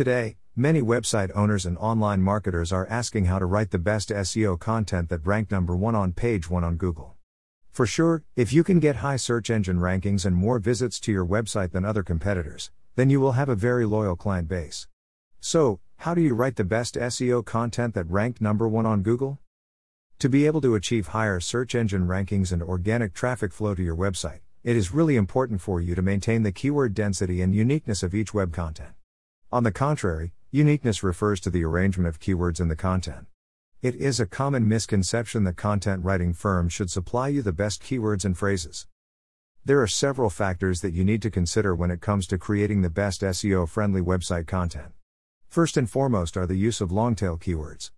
Today, many website owners and online marketers are asking how to write the best SEO content that rank number 1 on page 1 on Google. For sure, if you can get high search engine rankings and more visits to your website than other competitors, then you will have a very loyal client base. So, how do you write the best SEO content that ranked number 1 on Google? To be able to achieve higher search engine rankings and organic traffic flow to your website, it is really important for you to maintain the keyword density and uniqueness of each web content. On the contrary, uniqueness refers to the arrangement of keywords in the content. It is a common misconception that content writing firms should supply you the best keywords and phrases. There are several factors that you need to consider when it comes to creating the best SEO friendly website content. First and foremost are the use of long tail keywords.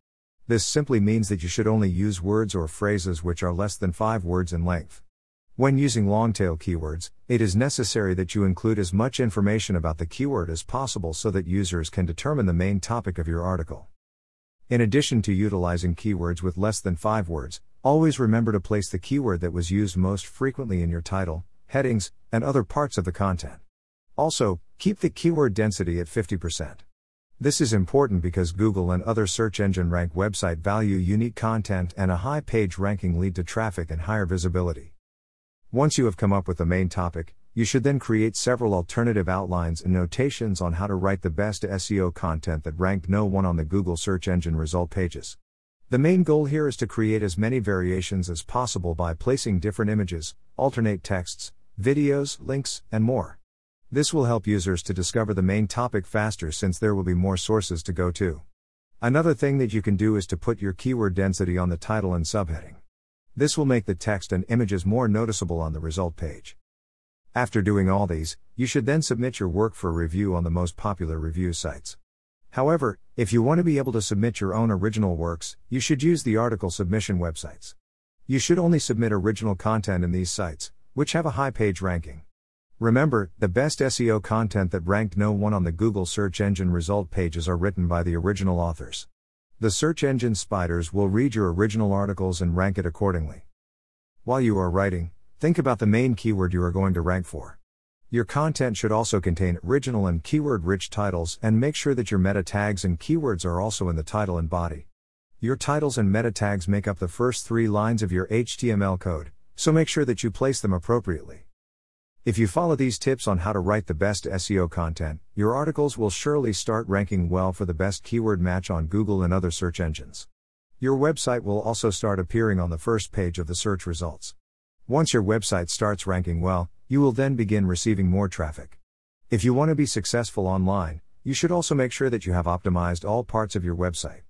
This simply means that you should only use words or phrases which are less than 5 words in length. When using long tail keywords, it is necessary that you include as much information about the keyword as possible so that users can determine the main topic of your article. In addition to utilizing keywords with less than 5 words, always remember to place the keyword that was used most frequently in your title, headings, and other parts of the content. Also, keep the keyword density at 50%. This is important because Google and other search engine rank website value unique content and a high page ranking lead to traffic and higher visibility. Once you have come up with the main topic, you should then create several alternative outlines and notations on how to write the best SEO content that ranked no one on the Google search engine result pages. The main goal here is to create as many variations as possible by placing different images, alternate texts, videos, links, and more. This will help users to discover the main topic faster since there will be more sources to go to. Another thing that you can do is to put your keyword density on the title and subheading. This will make the text and images more noticeable on the result page. After doing all these, you should then submit your work for review on the most popular review sites. However, if you want to be able to submit your own original works, you should use the article submission websites. You should only submit original content in these sites, which have a high page ranking. Remember, the best SEO content that ranked no one on the Google search engine result pages are written by the original authors. The search engine spiders will read your original articles and rank it accordingly. While you are writing, think about the main keyword you are going to rank for. Your content should also contain original and keyword rich titles and make sure that your meta tags and keywords are also in the title and body. Your titles and meta tags make up the first three lines of your HTML code, so make sure that you place them appropriately. If you follow these tips on how to write the best SEO content, your articles will surely start ranking well for the best keyword match on Google and other search engines. Your website will also start appearing on the first page of the search results. Once your website starts ranking well, you will then begin receiving more traffic. If you want to be successful online, you should also make sure that you have optimized all parts of your website.